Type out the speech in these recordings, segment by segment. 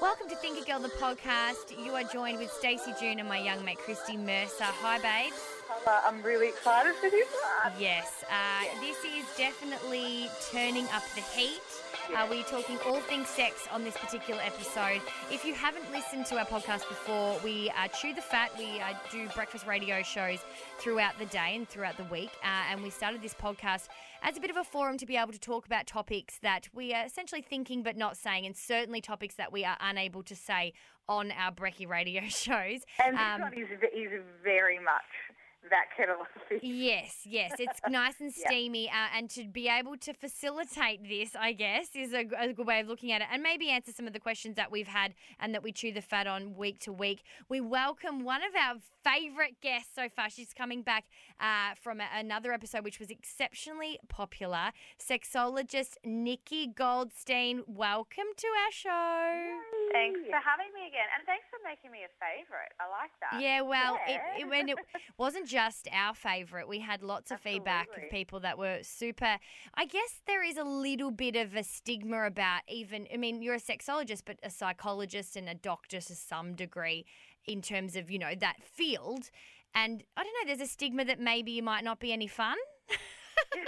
Welcome to Thinker Girl, the podcast. You are joined with Stacey June and my young mate Christy Mercer. Hi, babes. I'm really excited for this one. Yes, uh, this is definitely turning up the heat. Uh, we're talking all things sex on this particular episode. If you haven't listened to our podcast before, we uh, chew the fat. We uh, do breakfast radio shows throughout the day and throughout the week. Uh, and we started this podcast as a bit of a forum to be able to talk about topics that we are essentially thinking but not saying, and certainly topics that we are unable to say on our Brecky radio shows. And this Um, one is, is very much that kettle of fish. Yes, yes, it's nice and Yeah. steamy, uh, and to be able to facilitate this, I guess, is a, a good way of looking at it, and maybe answer some of the questions that we've had and that we chew the fat on week to week. We welcome one of our favourite guests so far. She's coming back uh, from a, another episode, which was exceptionally popular. Sexologist Nikki Goldstein, welcome to our show. Thanks for having me again, and thanks for making me a favourite. I like that. Yeah, well, Yeah. It, it, when it wasn't just our favourite, we had lots of feedback of people that were super. I guess there is a little bit of a stigma about even. I mean, you're a sexologist, but a psychologist and a doctor to some degree in terms of you know that field. And I don't know, there's a stigma that maybe you might not be any fun. Do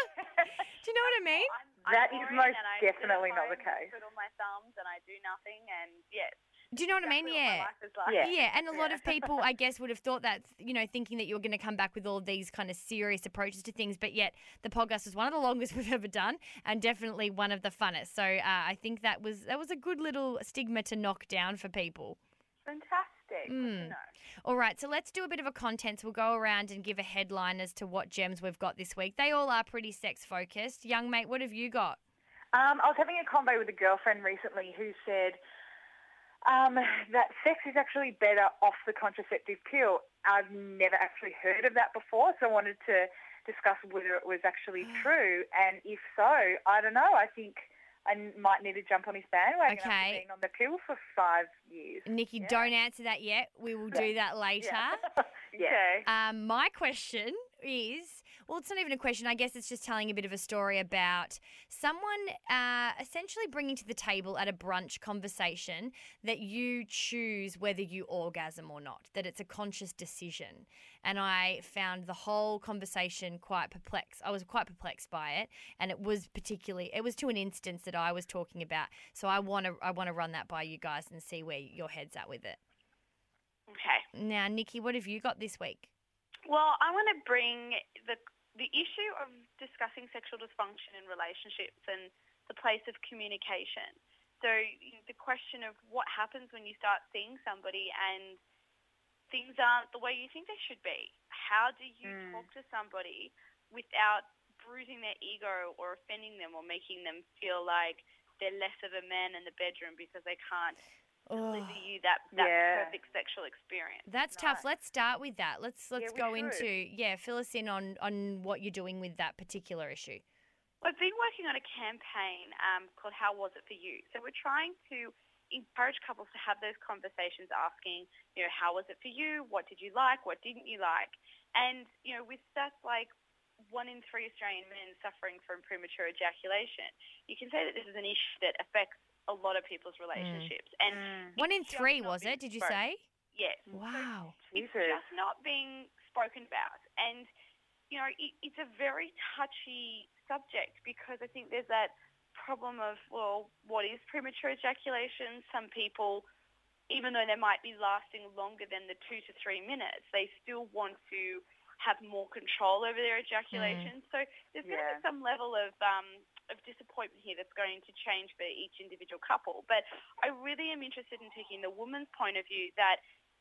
you know what I mean? I'm, That I'm is boring most and I sit at definitely not the home, case. Twiddle my thumbs and I do nothing, and yes, Do you know what I mean? what Yeah. my life is like. Yeah. Yeah, and a lot Yeah. of people, I guess, would have thought that, you know, thinking that you were going to come back with all of these kind of serious approaches to things, but yet the podcast was one of the longest we've ever done, and definitely one of the funnest. So uh, I think that was that was a good little stigma to knock down for people. Fantastic. Good Mm. All right, so let's do a bit of a contents. We'll go around and give a headline as to what gems we've got this week. They all are pretty sex focused. Young mate, what have you got? Um, I was having a convo with a girlfriend recently who said um, that sex is actually better off the contraceptive pill. I've never actually heard of that before, so I wanted to discuss whether it was actually true. And if so, I don't know. I think I might need to jump on his bandwagon Okay. after being on the pill for five years. Nikki, Yeah. don't answer that yet. We will do that later. Yeah. Okay. Um, my question is well, it's not even a question. I guess it's just telling a bit of a story about someone uh, essentially bringing to the table at a brunch conversation that you choose whether you orgasm or not, that it's a conscious decision. And I found the whole conversation quite perplexed. I was quite perplexed by it, and it was particularly it was to an instance that I was talking about. So I want to I want to run that by you guys and see where your head's at with it. Okay. Now, Nikki, what have you got this week? Well, I want to bring the the issue of discussing sexual dysfunction in relationships and the place of communication. So you know, the question of what happens when you start seeing somebody and things aren't the way you think they should be. How do you Mm. talk to somebody without bruising their ego or offending them or making them feel like they're less of a man in the bedroom because they can't deliver you that, that Yeah. perfect sexual experience? That's tough. Let's start with that. Let's let's we go should. into yeah, fill us in on on what you're doing with that particular issue. I've been working on a campaign um, called How Was It For You? So we're trying to encourage couples to have those conversations asking, you know, how was it for you? What did you like? What didn't you like? And, you know, with stats like one in three Australian men suffering from premature ejaculation, you can say that this is an issue that affects a lot of people's relationships. And Mm. One in three was it? Did you spoken. say? Yes. Wow. It's Jesus. just not being spoken about. And, you know, it, it's a very touchy subject because I think there's that problem of, well, what is premature ejaculation? Some people, even though they might be lasting longer than the two to three minutes, they still want to have more control over their ejaculation. So there's going to Yeah. be some level of um, of disappointment here that's going to change for each individual couple. But I really am interested in taking the woman's point of view that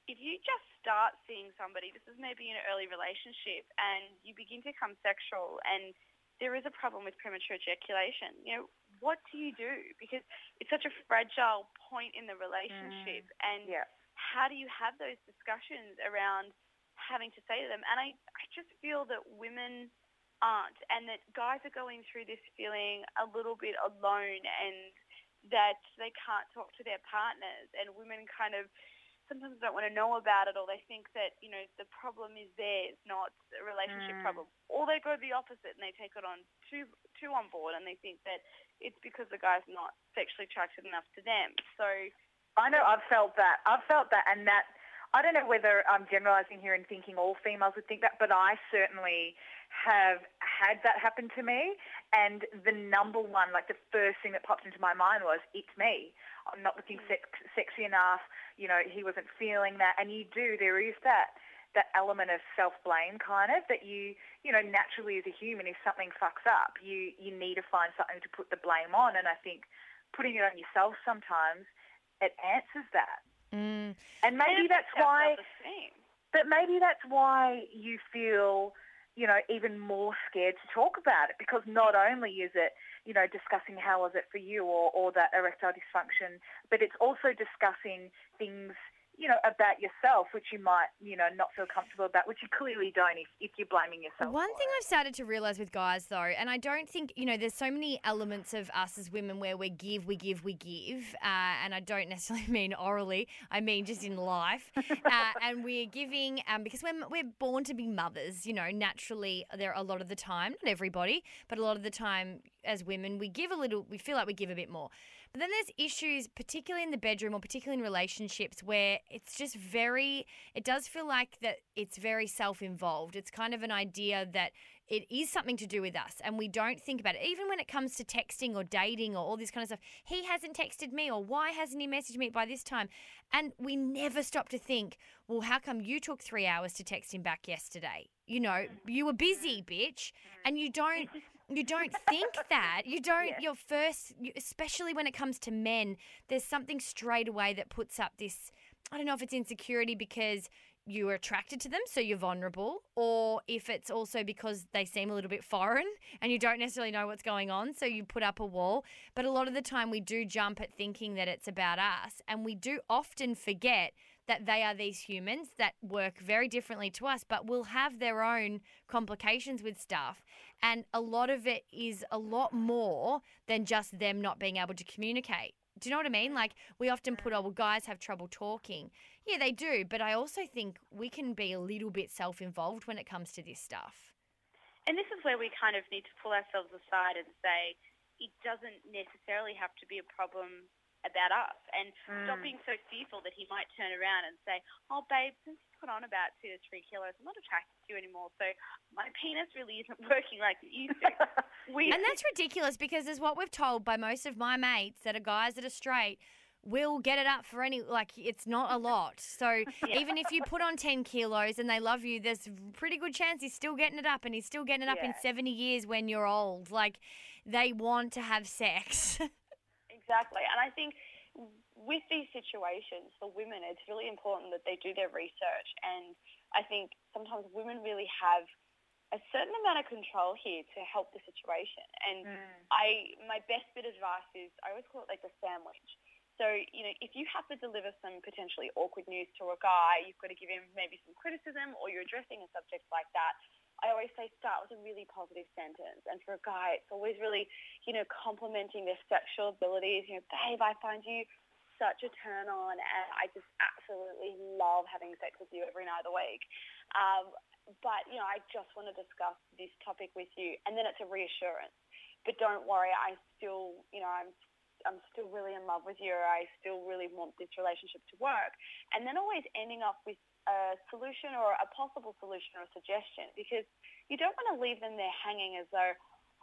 if you just start seeing somebody, this is maybe in an early relationship, and you begin to become sexual, and there is a problem with premature ejaculation, you know, what do you do? Because it's such a fragile point in the relationship, mm. and Yeah. how do you have those discussions around having to say to them? And I, I just feel that women aren't, and that guys are going through this feeling a little bit alone, and that they can't talk to their partners, and women kind of sometimes don't want to know about it, or they think that you know the problem is theirs, not a relationship Mm. problem, or they go the opposite and they take it on too too on board, and they think that it's because the guy's not sexually attracted enough to them. So I know I've felt that. I've felt that, and that. I don't know whether I'm generalising here and thinking all females would think that, but I certainly have had that happen to me. And the number one, like the first thing that popped into my mind was, "It's me. I'm not looking mm. sex- sexy enough. You know, he wasn't feeling that." And you do. There is that that element of self-blame, kind of, that you, you know, naturally as a human, if something fucks up, you you need to find something to put the blame on. And I think putting it on yourself sometimes it answers that. Mm. And maybe that's why, but maybe that's why you feel, you know, even more scared to talk about it because not only is it, you know, discussing how was it for you or, or that erectile dysfunction, but it's also discussing things, you know, about yourself, which you might, you know, not feel comfortable about, which you clearly don't if, if you're blaming yourself. One thing it. I've started to realize with guys, though, and I don't think, you know, there's so many elements of us as women where we give, we give, we give. Uh, and I don't necessarily mean orally, I mean just in life. uh, and we're giving, um, because we're, we're born to be mothers, you know, naturally, there a lot of the time, not everybody, but a lot of the time as women, we give a little, we feel like we give a bit more. But then there's issues, particularly in the bedroom or particularly in relationships, where it's just very, it does feel like that it's very self involved. It's kind of an idea that it is something to do with us and we don't think about it. Even when it comes to texting or dating or all this kind of stuff, he hasn't texted me or why hasn't he messaged me by this time? And we never stop to think, well, how come you took three hours to text him back yesterday? You know, you were busy, bitch. And you don't. You don't think that. You don't. Your first, especially when it comes to men, there's something straight away that puts up this. I don't know if it's insecurity because you are attracted to them, so you're vulnerable, or if it's also because they seem a little bit foreign and you don't necessarily know what's going on, so you put up a wall. But a lot of the time, we do jump at thinking that it's about us, and we do often forget that they are these humans that work very differently to us, but will have their own complications with stuff. And a lot of it is a lot more than just them not being able to communicate. Do you know what I mean? Like we often put, oh, well, guys have trouble talking. Yeah, they do. But I also think we can be a little bit self involved when it comes to this stuff. And this is where we kind of need to pull ourselves aside and say it doesn't necessarily have to be a problem about us and stop hmm. being so fearful that he might turn around and say, oh, babe, since you put on about two to three kilos, I'm not attracted to you anymore. So my penis really isn't working like it used to. we, And that's ridiculous because, as what we've told by most of my mates that are guys that are straight, will get it up for any, like, it's not a lot. So even if you put on 10 kilos and they love you, there's a pretty good chance he's still getting it up and he's still getting it up in 70 years when you're old. Like, they want to have sex. Exactly. And I think with these situations for women, it's really important that they do their research. And I think sometimes women really have a certain amount of control here to help the situation. And mm. I, my best bit of advice is I always call it like the sandwich. So, you know, if you have to deliver some potentially awkward news to a guy, you've got to give him maybe some criticism or you're addressing a subject like that. I always say start with a really positive sentence. And for a guy, it's always really, you know, complimenting their sexual abilities. You know, babe, I find you such a turn on and I just absolutely love having sex with you every night of the week. Um, but, you know, I just want to discuss this topic with you. And then it's a reassurance. But don't worry, I still, you know, I'm I'm still really in love with you. Or I still really want this relationship to work. And then always ending up with a solution or a possible solution or a suggestion because you don't want to leave them there hanging as though,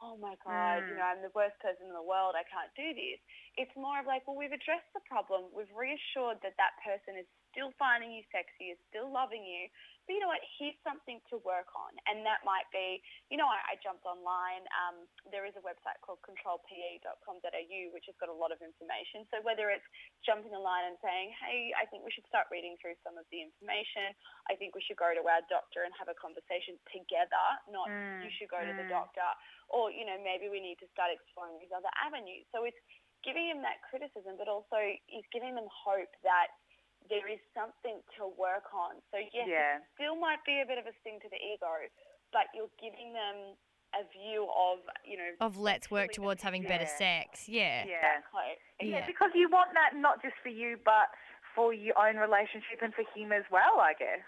oh my God, you mm. know, I'm the worst person in the world. I can't do this. It's more of like, well, we've addressed the problem. We've reassured that that person is still finding you sexy, is still loving you. But you know what? Here's something to work on, and that might be, you know, I, I jumped online. Um, there is a website called controlpe.com.au which has got a lot of information. So whether it's jumping online and saying, hey, I think we should start reading through some of the information. I think we should go to our doctor and have a conversation together, not Mm, you should go to the mm. doctor, or you know maybe we need to start exploring these other avenues. So it's giving him that criticism, but also he's giving them hope that there is something to work on. So yes, Yeah. it still might be a bit of a sting to the ego, but you're giving them a view of, you know, Of let's work towards having better yeah. sex. Yeah. Yeah. exactly. Yeah. Yeah, because you want that not just for you, but for your own relationship and for him as well, I guess.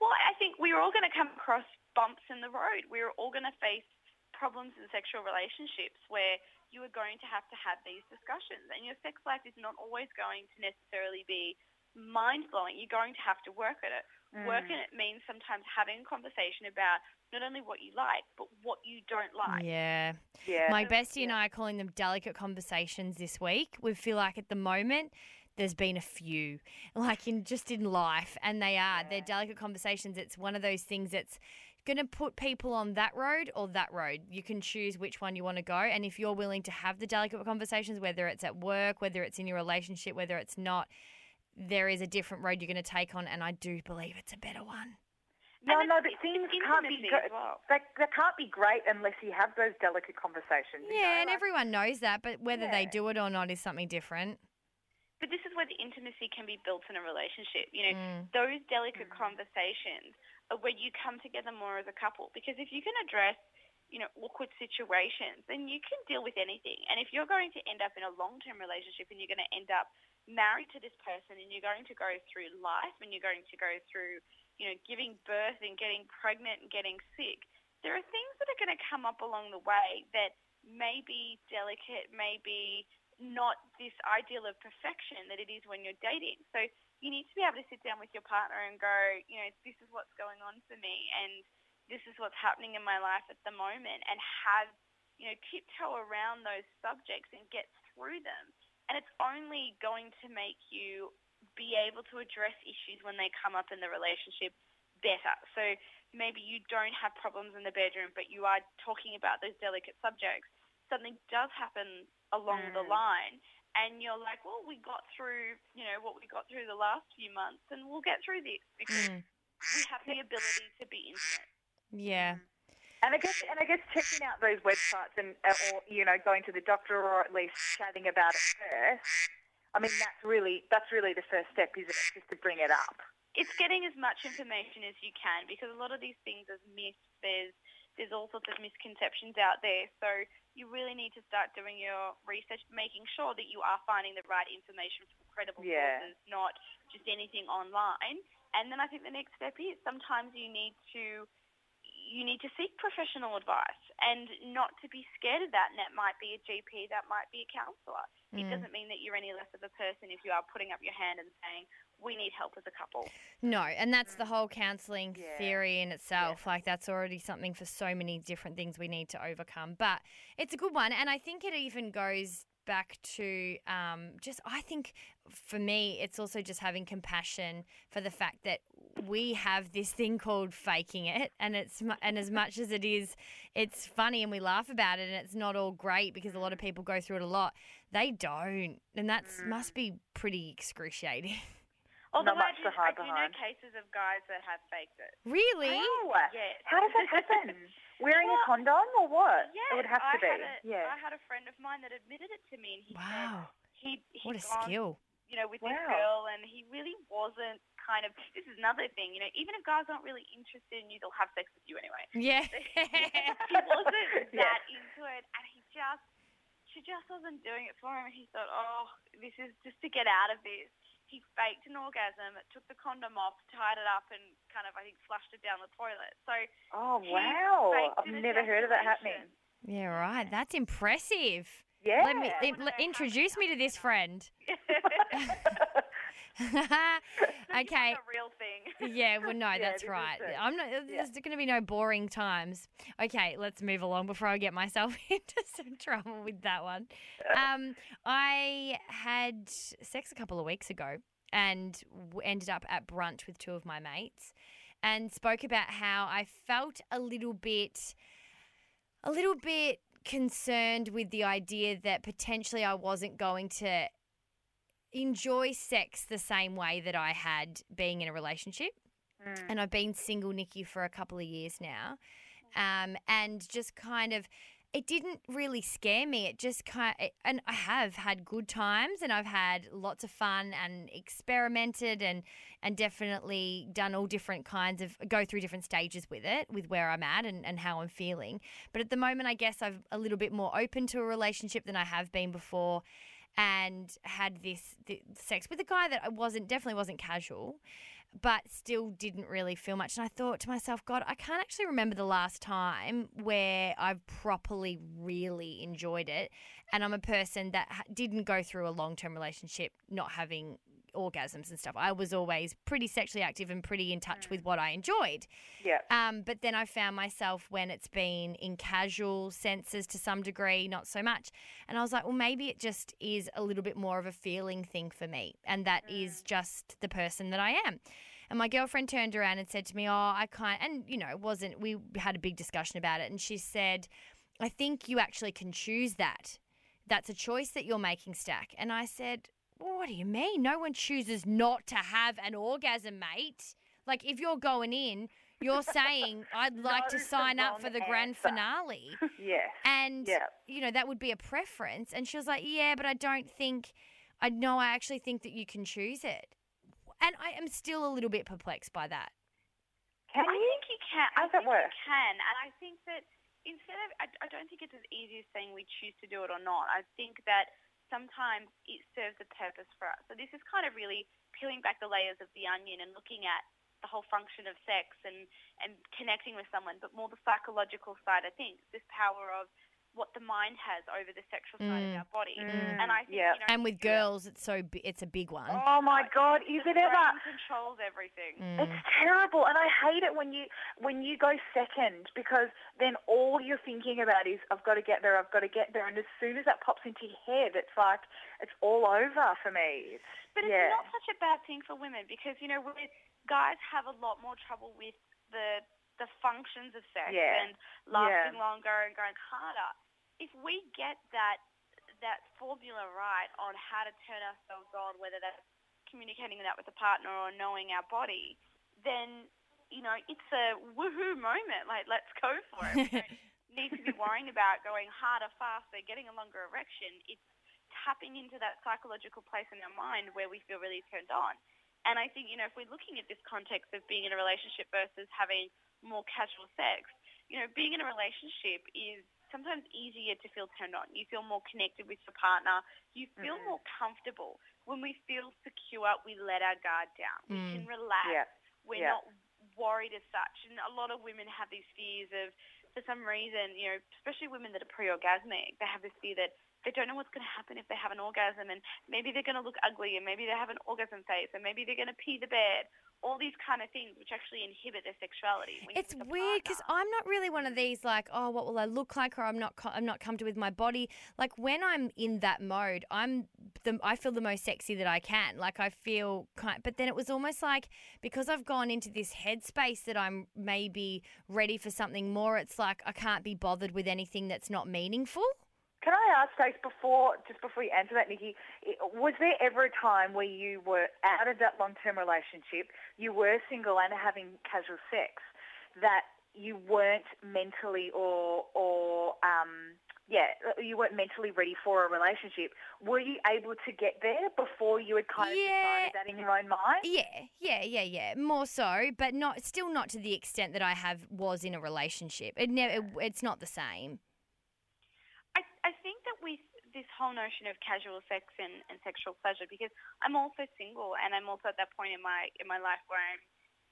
Well, I think we're all going to come across bumps in the road. We're all going to face problems in sexual relationships where you are going to have to have these discussions. And your sex life is not always going to necessarily be mind-blowing. You're going to have to work at it. Work Mm. at it means sometimes having a conversation about not only what you like, but what you don't like. Yeah. Yeah. My bestie and I are calling them delicate conversations this week. We feel like at the moment there's been a few, like in just in life, and they are. They're delicate conversations. It's one of those things that's going to put people on that road or that road. You can choose which one you want to go. And if you're willing to have the delicate conversations, whether it's at work, whether it's in your relationship, whether it's not, there is a different road you're going to take on. And I do believe it's a better one. no, no, it's- but things can't be intimacy good. well. They, they can't be great unless you have those delicate conversations. you Yeah, know, and like- everyone knows that, but whether they do it or not is something different. But this is where the intimacy can be built in a relationship. You know, Mm. those delicate conversations where you come together more as a couple. Because if you can address, you know, awkward situations, then you can deal with anything. And if you're going to end up in a long-term relationship and you're going to end up married to this person and you're going to go through life and you're going to go through, you know, giving birth and getting pregnant and getting sick, there are things that are going to come up along the way that may be delicate, may be not this ideal of perfection that it is when you're dating. So you need to be able to sit down with your partner and go, you know, this is what's going on for me and this is what's happening in my life at the moment and have, you know, tiptoe around those subjects and get through them. And it's only going to make you be able to address issues when they come up in the relationship better. So maybe you don't have problems in the bedroom, but you are talking about those delicate subjects. Something does happen along the Mm. line, and you're like, well, we got through, you know, what we got through the last few months, and we'll get through this because Mm. we have the ability to be intimate. Yeah. And I guess, and I guess checking out those websites and, uh, or you know, going to the doctor or at least chatting about it first. I mean, that's really that's really the first step, isn't it? Just to bring it up. it's getting as much information as you can because a lot of these things are myths. There's there's all sorts of misconceptions out there. So you really need to start doing your research, making sure that you are finding the right information from credible Yeah. sources, not just anything online. And then I think the next step is sometimes you need to you need to seek professional advice and not to be scared of that. And that might be a GP, that might be a counsellor. It Mm. doesn't mean that you're any less of a person if you are putting up your hand and saying, we need help as a couple. No, and that's the mm. whole counselling Yeah. theory in itself. Like that's already something for so many different things we need to overcome. But it's a good one, and I think it even goes back to um, just I think for me it's also just having compassion for the fact that we have this thing called faking it and it's and as much as it is it's funny and we laugh about it and it's not all great because a lot of mm. people go through it a lot they don't and that's must mm. be pretty excruciating Although much I to do, hide I do know cases of guys that have faked it. really How? Yes. How does that happen? Wearing Well, a condom or what? Yes, it would have I to be. Had a, yeah. I had a friend of mine that admitted it to me, and he wow said he he what a gone, skill you know, with this Wow. girl, and he really wasn't kind of. This is another thing, you know, even if guys aren't really interested in you, they'll have sex with you anyway. yeah he wasn't Yes. that into it, and he just, she just wasn't doing it for him. And he thought, oh, this is just to get out of this. He faked an orgasm, took the condom off, tied it up, and kind of, I think, flushed it down the toilet. So oh wow! I've never heard of that happening. Yeah, right. That's impressive. Yeah. Let me I let- wanna let- know how introduce me to this friend. It's okay. a real thing. Yeah, well, no, Yeah, that's right. I'm not. There's going to be no boring times. Okay, let's move along before I get myself into some trouble with that one. Um, I had sex a couple of weeks ago, and ended up at brunch with two of my mates and spoke about how I felt a little bit a little bit concerned with the idea that potentially I wasn't going to enjoy sex the same way that I had being in a relationship. And I've been single, Nikki, for a couple of years now. Um, and just kind of, it didn't really scare me. It just kind of, and I have had good times and I've had lots of fun and experimented and, and definitely done all different kinds of, go through different stages with it, with where I'm at and, and how I'm feeling. But at the moment, I guess I'm a little bit more open to a relationship than I have been before and had this, th sex with a guy that I wasn't definitely wasn't casual, but still didn't really feel much. And I thought to myself, God, I can't actually remember the last time where I've properly really enjoyed it. And I'm a person that ha- didn't go through a long term relationship not having orgasms and stuff. I was always pretty sexually active and pretty in touch with what I enjoyed. Yeah. Um, but then I found myself when it's been in casual senses to some degree, not so much. And I was like, well, maybe it just is a little bit more of a feeling thing for me. And that is just the person that I am. And my girlfriend turned around and said to me, oh, I can't. And, you know, it wasn't, we had a big discussion about it. And she said, I think you actually can choose that. That's a choice that you're making, Stack. And I said, what do you mean? No one chooses not to have an orgasm, mate. Like, if you're going in, you're saying, I'd like to sign up for wrong the grand finale. Yes. And, Yeah. you know, that would be a preference. And she was like, yeah, but I don't think, I know, I actually think that you can choose it. And I am still a little bit perplexed by that. Can I you? think you can. How I does that think work? you can, and I think that instead of, I, I don't think it's as easy as saying we choose to do it or not. I think that sometimes it serves a purpose for us. So this is kind of really peeling back the layers of the onion and looking at the whole function of sex and, and connecting with someone, but more the psychological side, I think, this power of what the mind has over the sexual side Mm. of our body. Mm, And I think, yeah. you know, And with girls, it's so bi- it's a big one. Oh my God! Is it the ever? controls everything. Mm. It's terrible, and I hate it when you when you go second because then all you're thinking about is I've got to get there, I've got to get there, and as soon as that pops into your head, it's like it's all over for me. It's, But it's not such a bad thing for women because you know we guys have a lot more trouble with the the functions of sex Yeah. and lasting Yeah. longer and going harder. If we get that that formula right on how to turn ourselves on, whether that's communicating that with a partner or knowing our body, then you know it's a woohoo moment. Like let's go for it. We don't need to be worrying about going harder, faster, getting a longer erection. It's tapping into that psychological place in our mind where we feel really turned on. And I think, you know, if we're looking at this context of being in a relationship versus having more casual sex, you know, being in a relationship is sometimes easier to feel turned on. You feel more connected with your partner. You feel more comfortable. When we feel secure, we let our guard down. We Mm. can relax. Yeah. We're Yeah. not worried as such. And a lot of women have these fears of, for some reason, you know, especially women that are pre-orgasmic, they have this fear that they don't know what's going to happen if they have an orgasm and maybe they're going to look ugly and maybe they have an orgasm face and maybe they're going to pee the bed. All these kind of things which actually inhibit their sexuality. It's weird because. I'm not really one of these like, oh, what will I look like, or I'm not, co- I'm not comfortable with my body. Like when I'm in that mode, I'm the, I feel the most sexy that I can. Like I feel kind, but then it was almost like because I've gone into this headspace that I'm maybe ready for something more. It's like I can't be bothered with anything that's not meaningful. Can I ask, Stace, before just before you answer that, Nikki, was there ever a time where you were out of that long-term relationship, you were single and having casual sex, that you weren't mentally or or um, yeah, you weren't mentally ready for a relationship? Were you able to get there before you had kind of Yeah. decided that in your own mind? Yeah, yeah, yeah, yeah. More so, but not still not to the extent that I have was in a relationship. It never. It, it's not the same. I, I think that with this whole notion of casual sex and, and sexual pleasure, because I'm also single and I'm also at that point in my in my life where I'm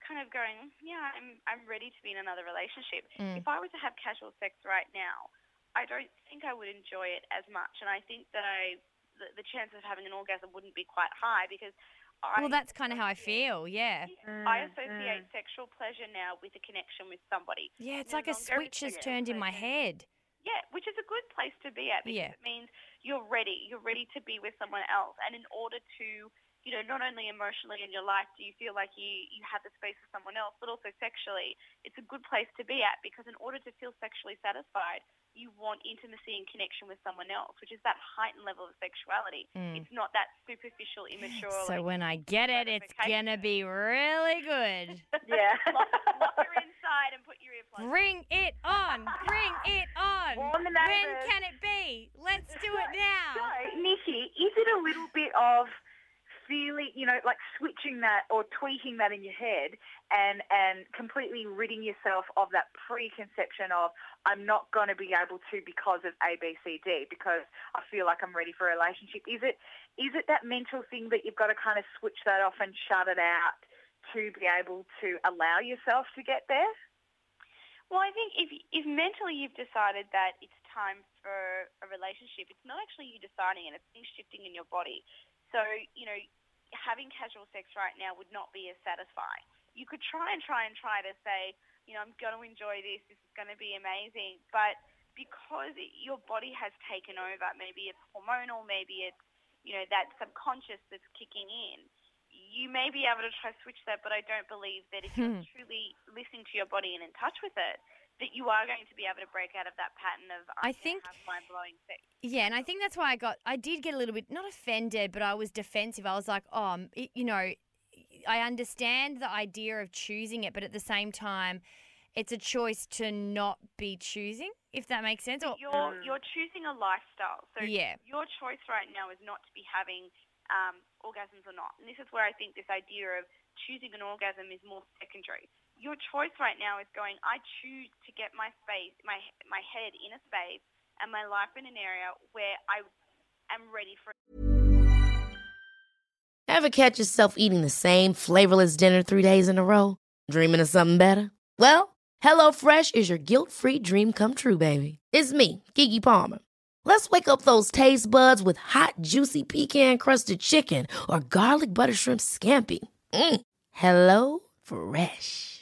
kind of going, yeah, I'm I'm ready to be in another relationship. Mm. If I were to have casual sex right now, I don't think I would enjoy it as much, and I think that I the, the chance of having an orgasm wouldn't be quite high because. I Well, that's kind of how I feel. Yeah. I Mm, associate sexual pleasure now with a connection with somebody. Yeah, it's No like a switch has turned in my head. Yeah, which is a good place to be at because Yeah. it means you're ready. You're ready to be with someone else. And in order to you know, not only emotionally in your life do you feel like you, you have the space for someone else, but also sexually, it's a good place to be at because in order to feel sexually satisfied, you want intimacy and connection with someone else, which is that heightened level of sexuality. Mm. It's not that superficial, immature. So like, when I get it, it's gonna be really good. Yeah. lock, lock her inside and put your earplugs. Bring it on! Bring it on! Warn the when can it be? Let's do it now. So, now. Nikki, is it a little bit of feeling, you know, like switching that or tweaking that in your head and, and completely ridding yourself of that preconception of I'm not going to be able to because of A, B, C, D because I feel like I'm ready for a relationship. Is it, is it that mental thing that you've got to kind of switch that off and shut it out to be able to allow yourself to get there? Well, I think if if mentally you've decided that it's time for a relationship, it's not actually you deciding it; it's things shifting in your body. So, you know, having casual sex right now would not be as satisfying. You could try and try and try to say, you know, I'm going to enjoy this. This is going to be amazing, but because it, your body has taken over, maybe it's hormonal, maybe it's you know that subconscious that's kicking in. You may be able to try to switch that, but I don't believe that if you're hmm. truly listening to your body and in touch with it, that you are going to be able to break out of that pattern of I I'm think- mind blowing sex. Yeah, and I think that's why I got. I did get a little bit not offended, but I was defensive. I was like, oh, um, it, you know, I understand the idea of choosing it, but at the same time, it's a choice to not be choosing. If that makes sense. Or You're you're choosing a lifestyle. So Yeah. your choice right now is not to be having um, orgasms or not. And this is where I think this idea of choosing an orgasm is more secondary. Your choice right now is going. I choose to get my space, my my head in a space, and my life in an area where I am ready for Ever catch yourself eating the same flavorless dinner three days in a row? Dreaming of something better? Well, HelloFresh is your guilt-free dream come true, baby. It's me, Keke Palmer. Let's wake up those taste buds with hot, juicy pecan-crusted chicken or garlic butter shrimp scampi. Mm. Hello Fresh.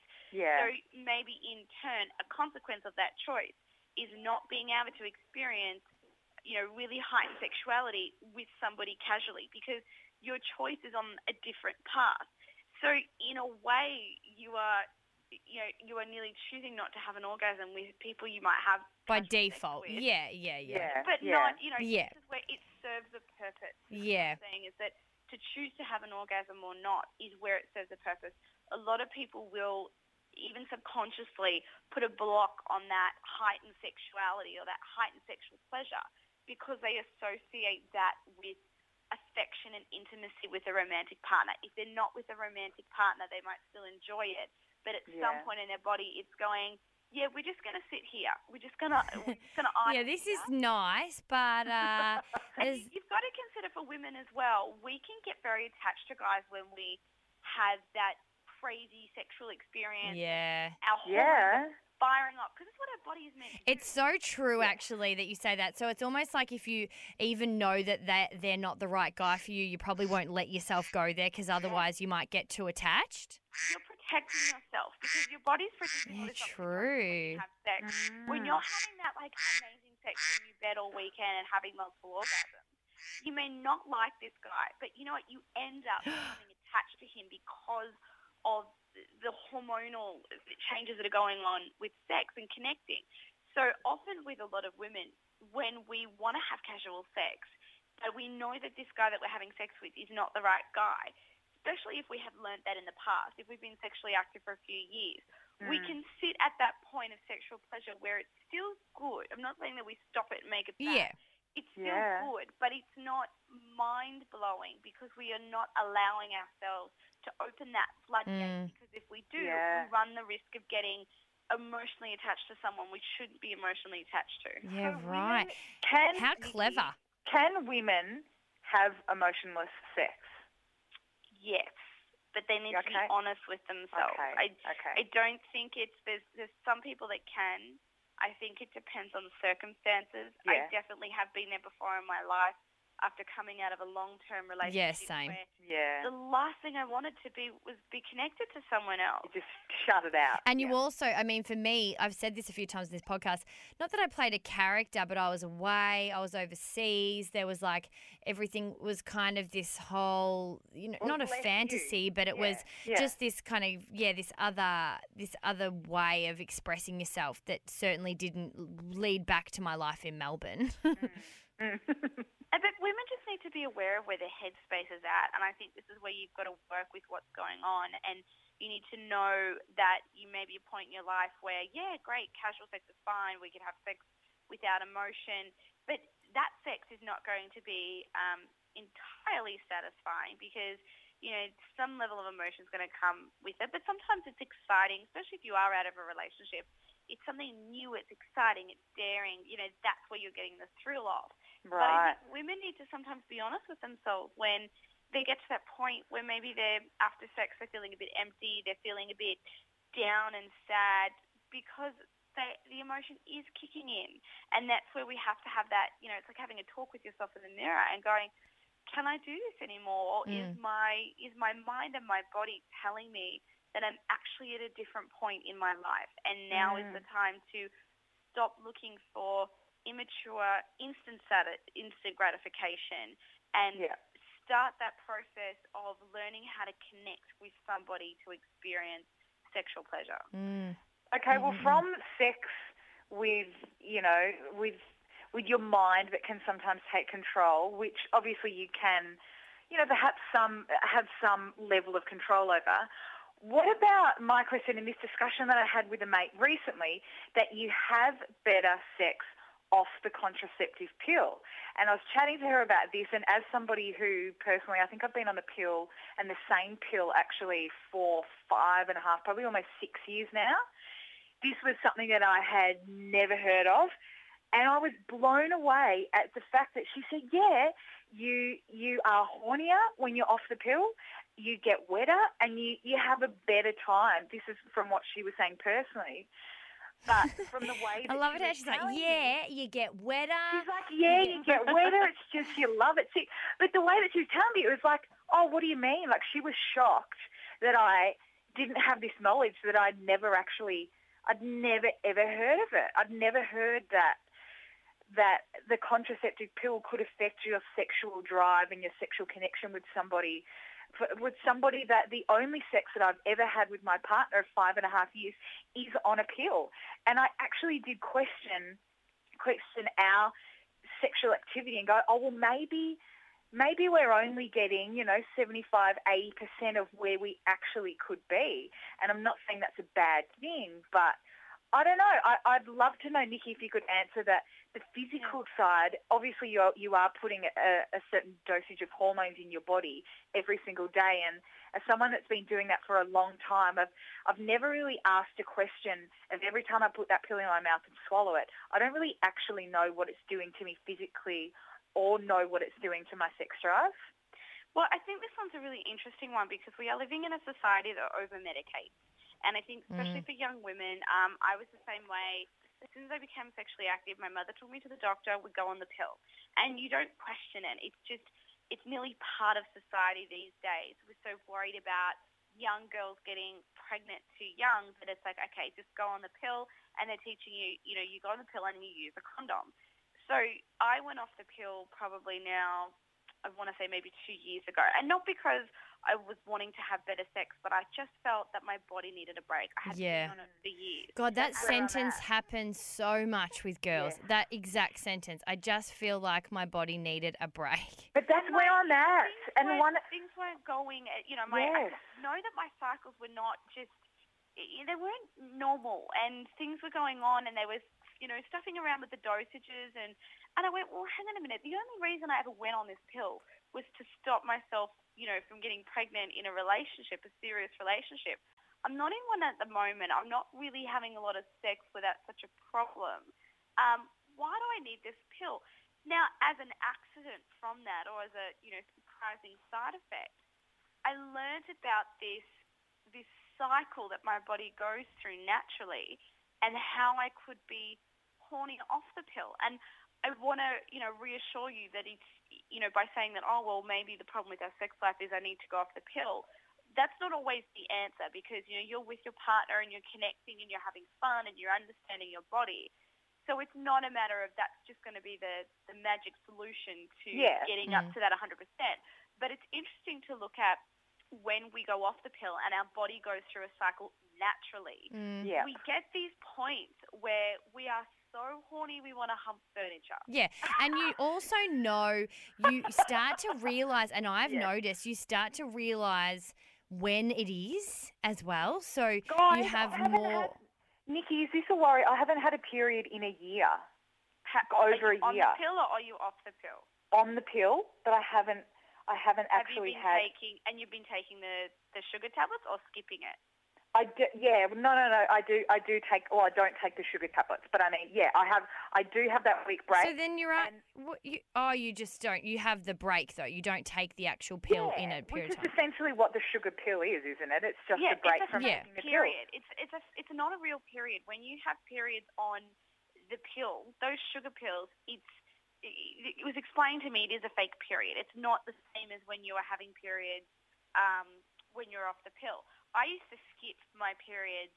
Yeah. So maybe in turn, a consequence of that choice is not being able to experience, you know, really heightened sexuality with somebody casually because your choice is on a different path. So in a way, you are, you know, you are nearly choosing not to have an orgasm with people you might have by casual sex default. with, Yeah, yeah, yeah. Yeah. but yeah. not, you know, Yeah. this is where it serves a purpose. Yeah. What I'm saying is that to choose to have an orgasm or not is where it serves a purpose. A lot of people will even subconsciously put a block on that heightened sexuality or that heightened sexual pleasure because they associate that with affection and intimacy with a romantic partner. If they're not with a romantic partner, they might still enjoy it, but at some point in their body, it's going, yeah, we're just going to sit here. We're just going to we're just going to Yeah, this is nice, but uh, and there's, you- you've got to consider for women as well. We can get very attached to guys when we have that crazy sexual experience. yeah. Our hormones Yeah. firing up because it's what our body is meant to It's do. so true, actually, that you say that. So it's almost like if you even know that they- they're not the right guy for you, you probably won't let yourself go there because otherwise you might get too attached. You're protecting yourself because your body's producing all Yeah, this true. when you have sex. When you're mm. having that like amazing sex in your bed all weekend and having multiple orgasms, you may not like this guy, but you know what? You end up becoming attached to him because of the- hormonal changes that are going on with sex and connecting. So often with a lot of women, when we want to have casual sex, but we know that this guy that we're having sex with is not the right guy, especially if we have learnt that in the past, if we've been sexually active for a few years, we Mm. can sit at that point of sexual pleasure where it's still good. I'm not saying that we stop it and make it bad. Yeah. It's still Yeah. good, but it's not mind blowing because we are not allowing ourselves to open that floodgate. Mm. Because if we do, Yeah. we run the risk of getting emotionally attached to someone we shouldn't be emotionally attached to. Yeah, So right. Can How clever. Can women have emotionless sex? Yes, but they need to be honest with themselves. Okay. I, okay. I don't think it's there's there's some people that can. I think it depends on the circumstances. I definitely have been there before in my life after coming out of a long term relationship. Yeah, same. Yeah. the last thing I wanted to be was be connected to someone else. You just shut it out. And you Yeah. also, I mean, for me, I've said this a few times in this podcast. Not that I played a character, but I was away, I was overseas. There was like everything was kind of this whole, you know, Well, not a less you. fantasy, but it was Yeah, yeah. just this kind of yeah, this other this other way of expressing yourself that certainly didn't lead back to my life in Melbourne. Mm. Uh, But women just need to be aware of where their headspace is at, and I think this is where you've got to work with what's going on, and you need to know that you may be a point in your life where, yeah, great, casual sex is fine, we can have sex without emotion, but that sex is not going to be um, entirely satisfying because you know some level of emotion is going to come with it. But sometimes it's exciting, especially if you are out of a relationship. It's something new. It's exciting. It's daring. You know that's where you're getting the thrill of. But right. think women need to sometimes be honest with themselves when they get to that point where maybe they're after sex they're feeling a bit empty, they're feeling a bit down and sad because they, the emotion is kicking in, and that's where we have to have that. You know, it's like having a talk with yourself in the mirror and going, "Can I do this anymore? Or is my is my mind and my body telling me that I'm actually at a different point in my life, and now is Mm. the time to stop looking for immature instant sati- instant gratification and Yeah. start that process of learning how to connect with somebody to experience sexual pleasure. mm. Okay, well, Mhm. from sex with, you know, with with your mind that can sometimes take control, which obviously you can, you know, perhaps some have some level of control over. What about my question in this discussion that I had with a mate recently that you have better sex off the contraceptive pill? And I was chatting to her about this, and as somebody who personally, I think I've been on the pill and the same pill actually for five and a half, probably almost six years now this was something that I had never heard of. And I was blown away at the fact that she said, yeah, you you are hornier when you're off the pill, you get wetter and you, you have a better time. This is from what she was saying personally. But from the way I that love she it how she's like, yeah, you get wetter. She's like, yeah, you get wetter. It's just you love it. See, but the way that she was telling me, it was like, oh, what do you mean? Like she was shocked that I didn't have this knowledge that I'd never actually, I'd never ever heard of it. I'd never heard that that the contraceptive pill could affect your sexual drive and your sexual connection with somebody. For, with somebody that the only sex that I've ever had with my partner of five and a half years is on a pill. And I actually did question question our sexual activity and go, oh, well, maybe maybe we're only getting, you know, 75, 80% of where we actually could be. And I'm not saying that's a bad thing, but I don't know. I, I'd love to know, Nikki, if you could answer that. The physical mm. side, obviously you're, you are putting a, a certain dosage of hormones in your body every single day. And as someone that's been doing that for a long time, I've, I've never really asked a question of every time I put that pill in my mouth and swallow it, I don't really actually know what it's doing to me physically or know what it's doing to my sex drive. Well, I think this one's a really interesting one because we are living in a society that over-medicates. And I think especially for young women, um, I was the same way. As soon as I became sexually active, my mother took me to the doctor, would go on the pill. And you don't question it. It's just, it's nearly part of society these days. We're so worried about young girls getting pregnant too young that it's like, okay, just go on the pill. And they're teaching you, you know, you go on the pill and you use a condom. So I went off the pill probably now, I want to say maybe two years ago. And not because I was wanting to have better sex, but I just felt that my body needed a break. I had Yeah. been on it for years. God, that I'm sentence at. happens so much with girls. That exact sentence. I just feel like my body needed a break. But that's where I'm at. Things And weren't, one, things weren't going. uh, You know, my Yes. I know that my cycles were not just. y- They weren't normal, and things were going on, and there was, you know, stuffing around with the dosages, and And I went, well, hang on a minute. The only reason I ever went on this pill was to stop myself, you know, from getting pregnant in a relationship, a serious relationship. I'm not in one at the moment. I'm not really having a lot of sex that's such a problem. Um, why do I need this pill? Now, as an accident from that or as a, you know, surprising side effect, I learned about this this cycle that my body goes through naturally and how I could be horny off the pill. And I would want to, you know, reassure you that it's, you know, by saying that, oh, well, maybe the problem with our sex life is I need to go off the pill. That's not always the answer because, you know, you're with your partner and you're connecting and you're having fun and you're understanding your body. So it's not a matter of that's just going to be the, the magic solution to Yeah. getting up to that 100%. But it's interesting to look at when we go off the pill and our body goes through a cycle naturally. Mm. Yeah. We get these points where we are so horny we want to hump furniture. Yeah, and you also know you start to realize, and I've noticed you start to realize when it is as well. So Guys, you have more. Had, Nikki, is this a worry? I haven't had a period in a year Over are you a on year. the pill or are you off the pill? on the pill, but I haven't. I haven't Have actually had. taking and you've been taking the, the sugar tablets or skipping it? I do, yeah, no, no, no. I do, I do take, or I don't take the sugar tablets. But I mean, yeah, I have, I do have that week break. So then you're at. What, you, oh, you just don't. You have the break though. You don't take the actual pill in a period which of is time. essentially what the sugar pill is, isn't it? It's just yeah, a break it's a from Yeah. the period. It's it's a it's not a real period. When you have periods on the pill, those sugar pills, it's it it was explained to me it is a fake period. It's not the same as when you are having periods um, when you're off the pill. I used to skip my periods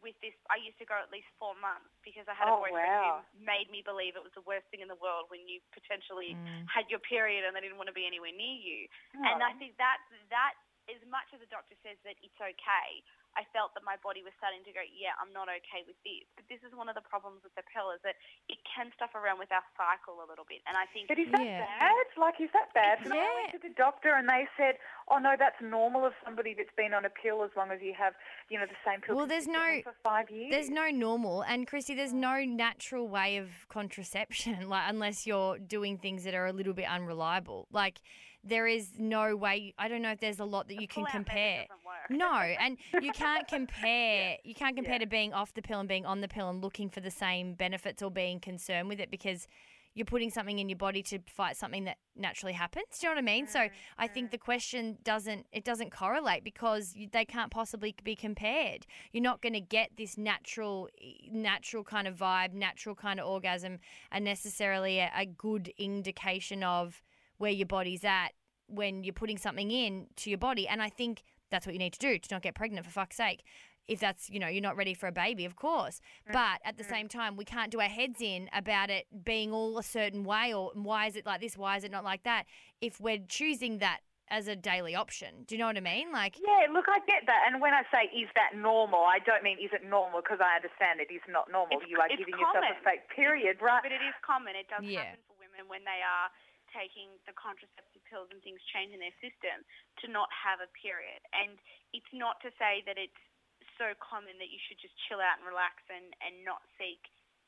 with this. I used to go at least four months because I had a Oh, boyfriend wow. who made me believe it was the worst thing in the world when you potentially Mm. had your period and they didn't want to be anywhere near you. And I Oh. think that that as much as the doctor says that it's okay, I felt that my body was starting to go, yeah, I'm not okay with this. But this is one of the problems with the pill is that it can stuff around with our cycle a little bit. And I think But is that Yeah. bad? Like, is that bad? So I Yeah. went to the doctor and they said, oh no, that's normal of somebody that's been on a pill as long as you have, you know, the same pill Well, there's no- for five years. There's no normal, and Christy, there's no natural way of contraception, like unless you're doing things that are a little bit unreliable. Like there is no way. I don't know if there's a lot that you can compare. No, and you can't compare. You can't compare to being off the pill and being on the pill and looking for the same benefits or being concerned with it because you're putting something in your body to fight something that naturally happens. Do you know what I mean? So I think the question doesn't it doesn't correlate because you, they can't possibly be compared. You're not going to get this natural natural kind of vibe, natural kind of orgasm, and necessarily a, a good indication of where your body's at when you're putting something in to your body. And I think that's what you need to do to not get pregnant for fuck's sake. If that's, you know, you're not ready for a baby, of course. Mm-hmm. But at the mm-hmm. same time, we can't do our heads in about it being all a certain way or why is it like this, why is it not like that, if we're choosing that as a daily option. Do you know what I mean? Like, Yeah, look, I get that. And when I say is that normal, I don't mean is it normal because I understand it is not normal. It's- you are it's giving yourself a fake period, right? But it is common. It does Yeah. happen for women when they are taking the contraceptive pills and things change in their system to not have a period. And it's not to say that it's so common that you should just chill out and relax and, and not seek,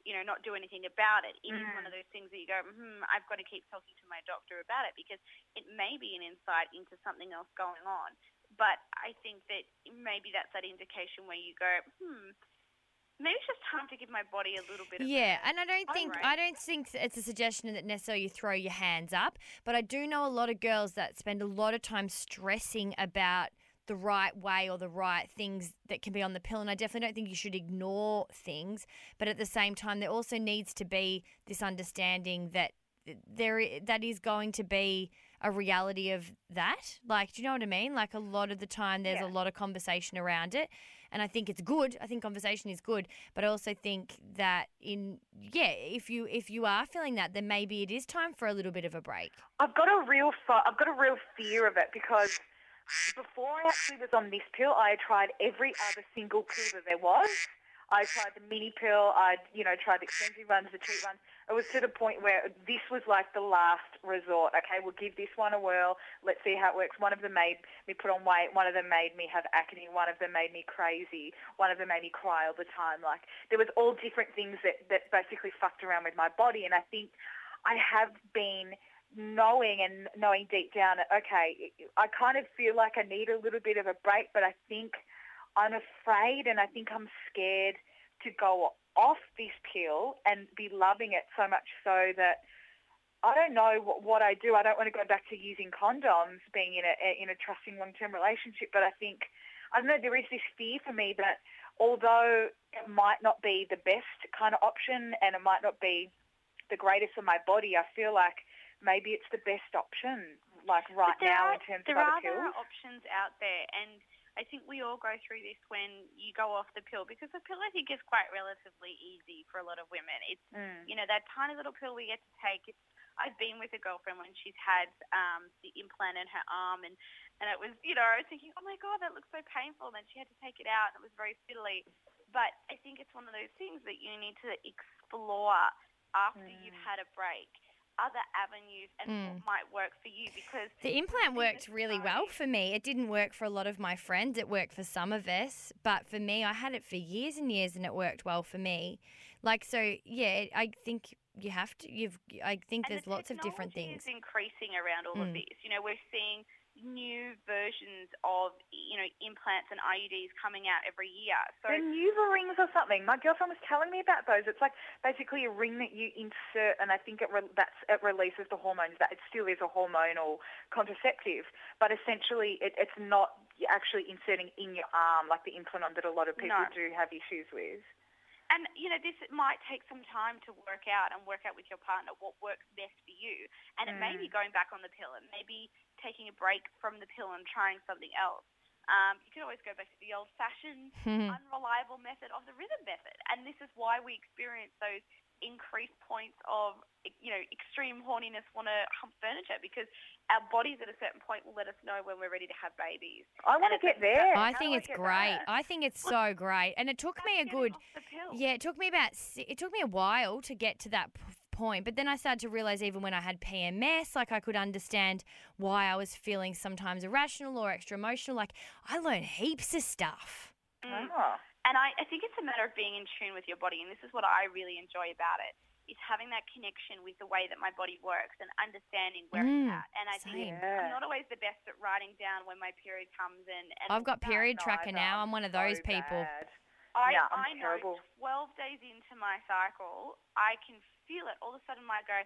you know, not do anything about it. It is one of those things that you go, hmm, I've got to keep talking to my doctor about it because it may be an insight into something else going on. But I think that maybe that's that indication where you go, hmm, maybe it's just time to give my body a little bit of Yeah, a and I don't think rate. I don't think it's a suggestion that necessarily you throw your hands up, but I do know a lot of girls that spend a lot of time stressing about the right way or the right things that can be on the pill and I definitely don't think you should ignore things, but at the same time there also needs to be this understanding that there that is going to be a reality of that. Like, do you know what I mean? Like a lot of the time there's a lot of conversation around it. And I think it's good. I think conversation is good, but I also think that in yeah, if you if you are feeling that, then maybe it is time for a little bit of a break. I've got a real I've got a real fear of it because before I actually was on this pill, I had tried every other single pill that there was. I tried the mini pill. I, you know, tried the expensive ones, the cheap ones. It was to the point where this was like the last resort. Okay, we'll give this one a whirl. Let's see how it works. One of them made me put on weight. One of them made me have acne. One of them made me crazy. One of them made me cry all the time. Like there was all different things that that basically fucked around with my body. And I think I have been knowing and knowing deep down that, okay, I kind of feel like I need a little bit of a break, but I think I'm afraid and I think I'm scared to go off this pill and be loving it so much so that I don't know what, what I do. I don't want to go back to using condoms, being in a in a trusting long-term relationship. But I think I don't know. There is this fear for me that although it might not be the best kind of option and it might not be the greatest for my body, I feel like maybe it's the best option, like right now are, in terms there of other there pills. are options out there, and I think we all go through this when you go off the pill because the pill I think is quite relatively easy for a lot of women. It's Mm. you know that tiny little pill we get to take. It's I've been with a girlfriend when she's had um, the implant in her arm, and and it was you know I was thinking, oh my god, that looks so painful. And then she had to take it out, and it was very fiddly. But I think it's one of those things that you need to explore after you've had a break, other avenues, and what might work for you because The implant worked really well for me. It didn't work for a lot of my friends. It worked for some of us, but for me, I had it for years and years, and it worked well for me. Like so, yeah. I think you have to. You've. I think And there's the lots of different things. increasing around all of Mm. this. You know, we're seeing new versions of you know implants and IUDs coming out every year. So The Nuva rings or something. My girlfriend was telling me about those. It's like basically a ring that you insert, and I think it re- that's it releases the hormones. That it still is a hormonal contraceptive, but essentially it, it's not actually inserting in your arm like the implant that a lot of people No. do have issues with. And you know, this might take some time to work out and work out with your partner what works best for you. And it may be Mm. going back on the pill. It may be taking a break from the pill and trying something else. Um, you can always go back to the old-fashioned, unreliable method of the rhythm method. And this is why we experience those increased points of, you know, extreme horniness, want to hump furniture, because our bodies at a certain point will let us know when we're ready to have babies. I want to get it's- there. I How think it's get great. that? I think it's so great, and it took me a good. off the pill. Yeah, it took me about it took me a while to get to that p- point, but then I started to realize even when I had PMS, like I could understand why I was feeling sometimes irrational or extra emotional. Like I learned heaps of stuff. Mm. Oh. And I, I think it's a matter of being in tune with your body, and this is what I really enjoy about it, is having that connection with the way that my body works and understanding where Mm, it's at. And I think same. I'm not always the best at writing down when my period comes in. And I've got period tracker Neither. now. I'm one of those So people. bad. I, Yeah, I I'm know terrible. 12 days into my cycle, I can feel it. All of a sudden, I go,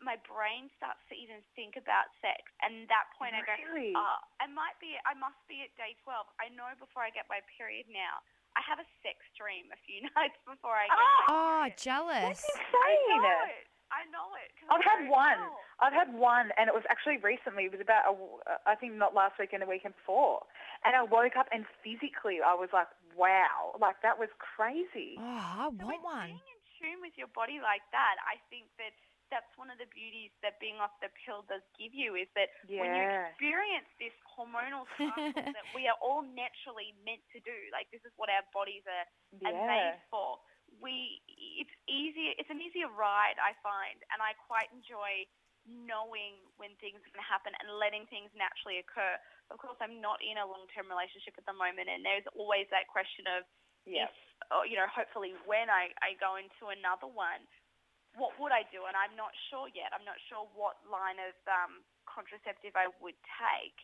my brain starts to even think about sex. And that point, I go, Really? uh, I might be, I must be at day 12. I know before I get my period now. I have a sex dream a few nights before I get my Oh, jealous. I Insane. know it. I know it. 'cause I've had one. "Oh." I've had one, and it was actually recently. It was about, a w I think, not last week and the weekend before. And I woke up, and physically, I was like, wow, like that was crazy. Oh, I So want it's one. Tune with your body like that, I think that that's one of the beauties that being off the pill does give you is that when you experience this hormonal cycle that we are all naturally meant to do, like this is what our bodies are, are made for. We, it's easier. It's an easier ride, I find, and I quite enjoy knowing when things are going to happen and letting things naturally occur. Of course, I'm not in a long-term relationship at the moment, and there's always that question of Yeah. if, or, you know, hopefully when I, I go into another one, what would I do? And I'm not sure yet. I'm not sure what line of um, contraceptive I would take.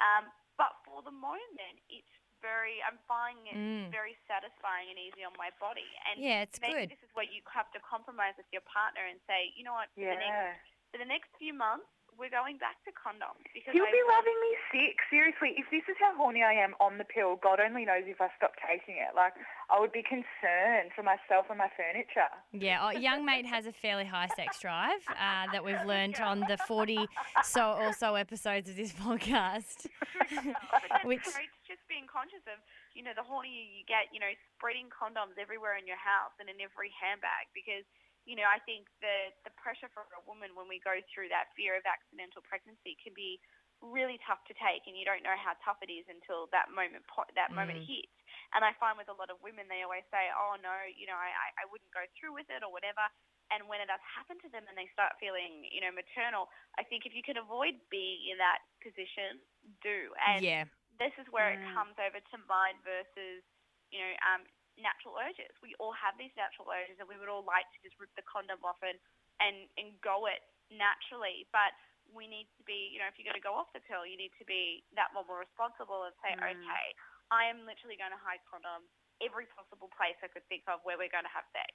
Um, but for the moment, it's very, I'm finding it Mm. very satisfying and easy on my body. And Yeah, it's maybe good. this is where you have to compromise with your partner and say, you know what, for, the, next, Yeah. for the next few months, we're going back to condoms. Because He'll I be want- loving me sick. Seriously, if this is how horny I am on the pill, God only knows if I stop taking it. Like, I would be concerned for myself and my furniture. Yeah, oh, young mate has a fairly high sex drive uh, that we've learned on the 40 so or so episodes of this podcast. Which- it's just being conscious of, you know, the hornier you get, you know, spreading condoms everywhere in your house and in every handbag because, you know, I think the, the pressure for a woman when we go through that fear of accidental pregnancy can be really tough to take and you don't know how tough it is until that moment po- that moment hits. And I find with a lot of women, they always say, oh, no, you know, I, I- wouldn't go through with it or whatever. And when it does happen to them and they start feeling, you know, maternal, I think if you can avoid being in that position, do. And yeah. this is where it Mm. comes over to mind versus, you know, um, natural urges. We all have these natural urges, and we would all like to just rip the condom off and and, and go it naturally. But we need to be, you know, if you're going to go off the pill, you need to be that more responsible and say, Mm. okay, I am literally going to hide condoms every possible place I could think of where we're going to have sex.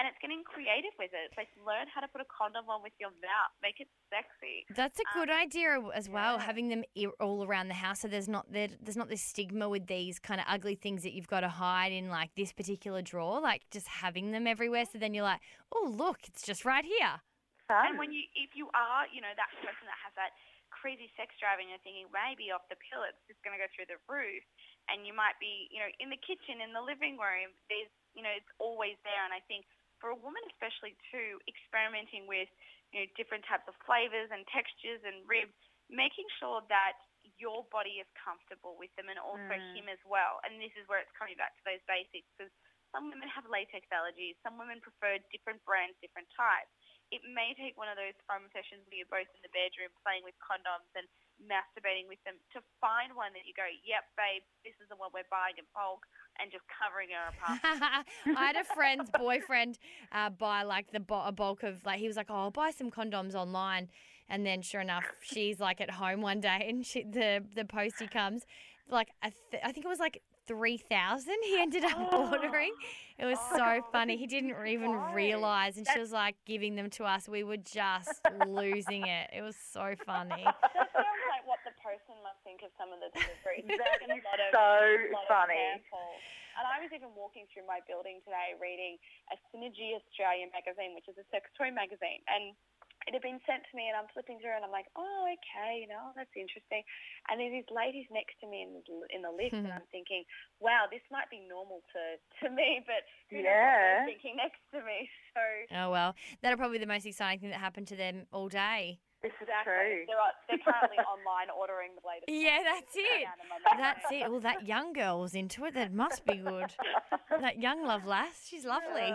And it's getting creative with it. It's like learn how to put a condom on with your mouth. Make it sexy. That's a good um, idea as well, yeah. having them all around the house, so there's not there, there's not this stigma with these kind of ugly things that you've got to hide in like this particular drawer. Like just having them everywhere, so then you're like, oh look, it's just right here. And when oh. you, if you are, you know, that person that has that crazy sex drive and you're thinking maybe off the pill it's just going to go through the roof, and you might be, you know, in the kitchen, in the living room, there's, you know, it's always there. And I think for a woman especially too, experimenting with, you know, different types of flavors and textures and ribs, making sure that your body is comfortable with them and also mm. him as well. And this is where it's coming back to those basics because some women have latex allergies, some women prefer different brands, different types. It may take one of those foam sessions where you're both in the bedroom playing with condoms and masturbating with them to find one that you go, yep, babe, this is the one we're buying in bulk and just covering her apart. I had a friend's boyfriend uh, buy like the bo- a bulk of like he was like, oh, I'll buy some condoms online, and then sure enough, she's like at home one day, and she, the the postie comes, like th- I think it was like. 3000 he ended up ordering. It was so funny. He didn't even realize and she was like giving them to us. We were just losing it. It was so funny. that sounds like what the person must think of some of the deliveries. That There's is a lot of, so funny. And I was even walking through my building today reading a Synergy Australia magazine, which is a sex toy magazine. And it had been sent to me and I'm flipping through and I'm like, oh, okay, you know, that's interesting. And there's these ladies next to me in the, in the lift and hmm. I'm thinking, wow, this might be normal to, to me, but who knows what they're thinking next to me. So Oh well, that'll probably be the most exciting thing that happened to them all day. This is exactly. true. They're, they're currently online ordering the latest. Yeah, that's it. Down in my mouth. That's it. Well, that young girl was into it. That must be good. that young love lass, she's lovely.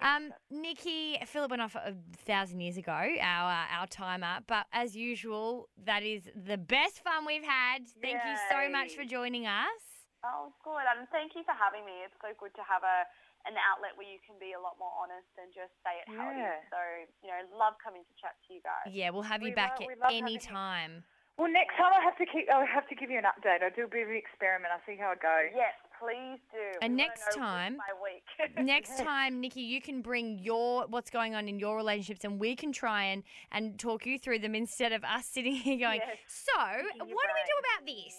Um, Nikki, Philip went off a thousand years ago, our uh, our timer. But as usual, that is the best fun we've had. Thank you so much for joining us. Oh, good. And thank you for having me. It's so good to have a an outlet where you can be a lot more honest and just say it how it is. So, you know, love coming to chat to you guys. Yeah, we'll have you We back love- at we love any you. time. Well, next time I have to keep. I have to give you an update. I'll do a bit of an experiment. I'll see how it goes. Yes, please do. And We next know week time- by week. Next time, Nikki, you can bring your what's going on in your relationships, and we can try and and talk you through them instead of us sitting here going. Yes. So, what do we do about this?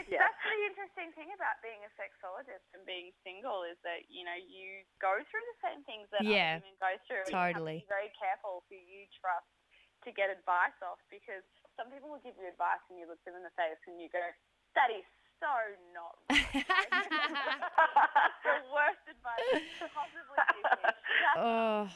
it's Yeah. that's the interesting thing about being a sexologist and being single is that you know you go through the same things that Yeah, other women go through. and You totally. have to be very careful who you trust to get advice off because some people will give you advice and you look them in the face and you go, "That is so not right." the worst advice you could possibly give me. Oh,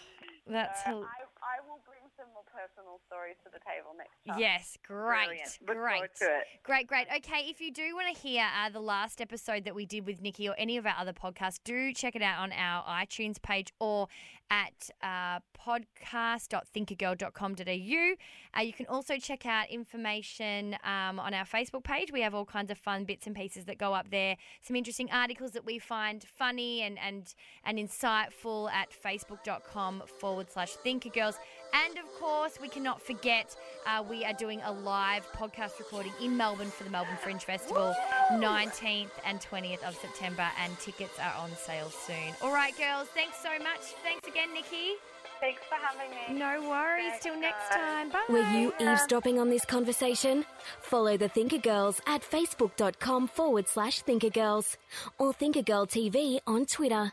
that's So hel- I, I will bring some more personal stories to the table next time. yes, great, great. forward to it. Great, great. Okay, if you do want to hear uh, the last episode that we did with Nikki or any of our other podcasts, do check it out on our iTunes page or at uh, podcast.thinkergirl.com.au. Uh, you can also check out information um, on our Facebook page. We have all kinds of fun bits and pieces that go up there. Some interesting articles that we find funny and, and, and insightful at facebook.com forward slash thinkergirls. And of course, we cannot forget uh, we are doing a live podcast recording in Melbourne for the Melbourne Fringe Festival, 19th and 20th of September, and tickets are on sale soon. All right, girls, thanks so much. Thanks again, Nikki. Thanks for having me. No worries. Till next time. Bye. Were you eavesdropping on this conversation? Follow the Thinker Girls at facebook.com forward slash Thinker Girls or Thinker Girl TV on Twitter.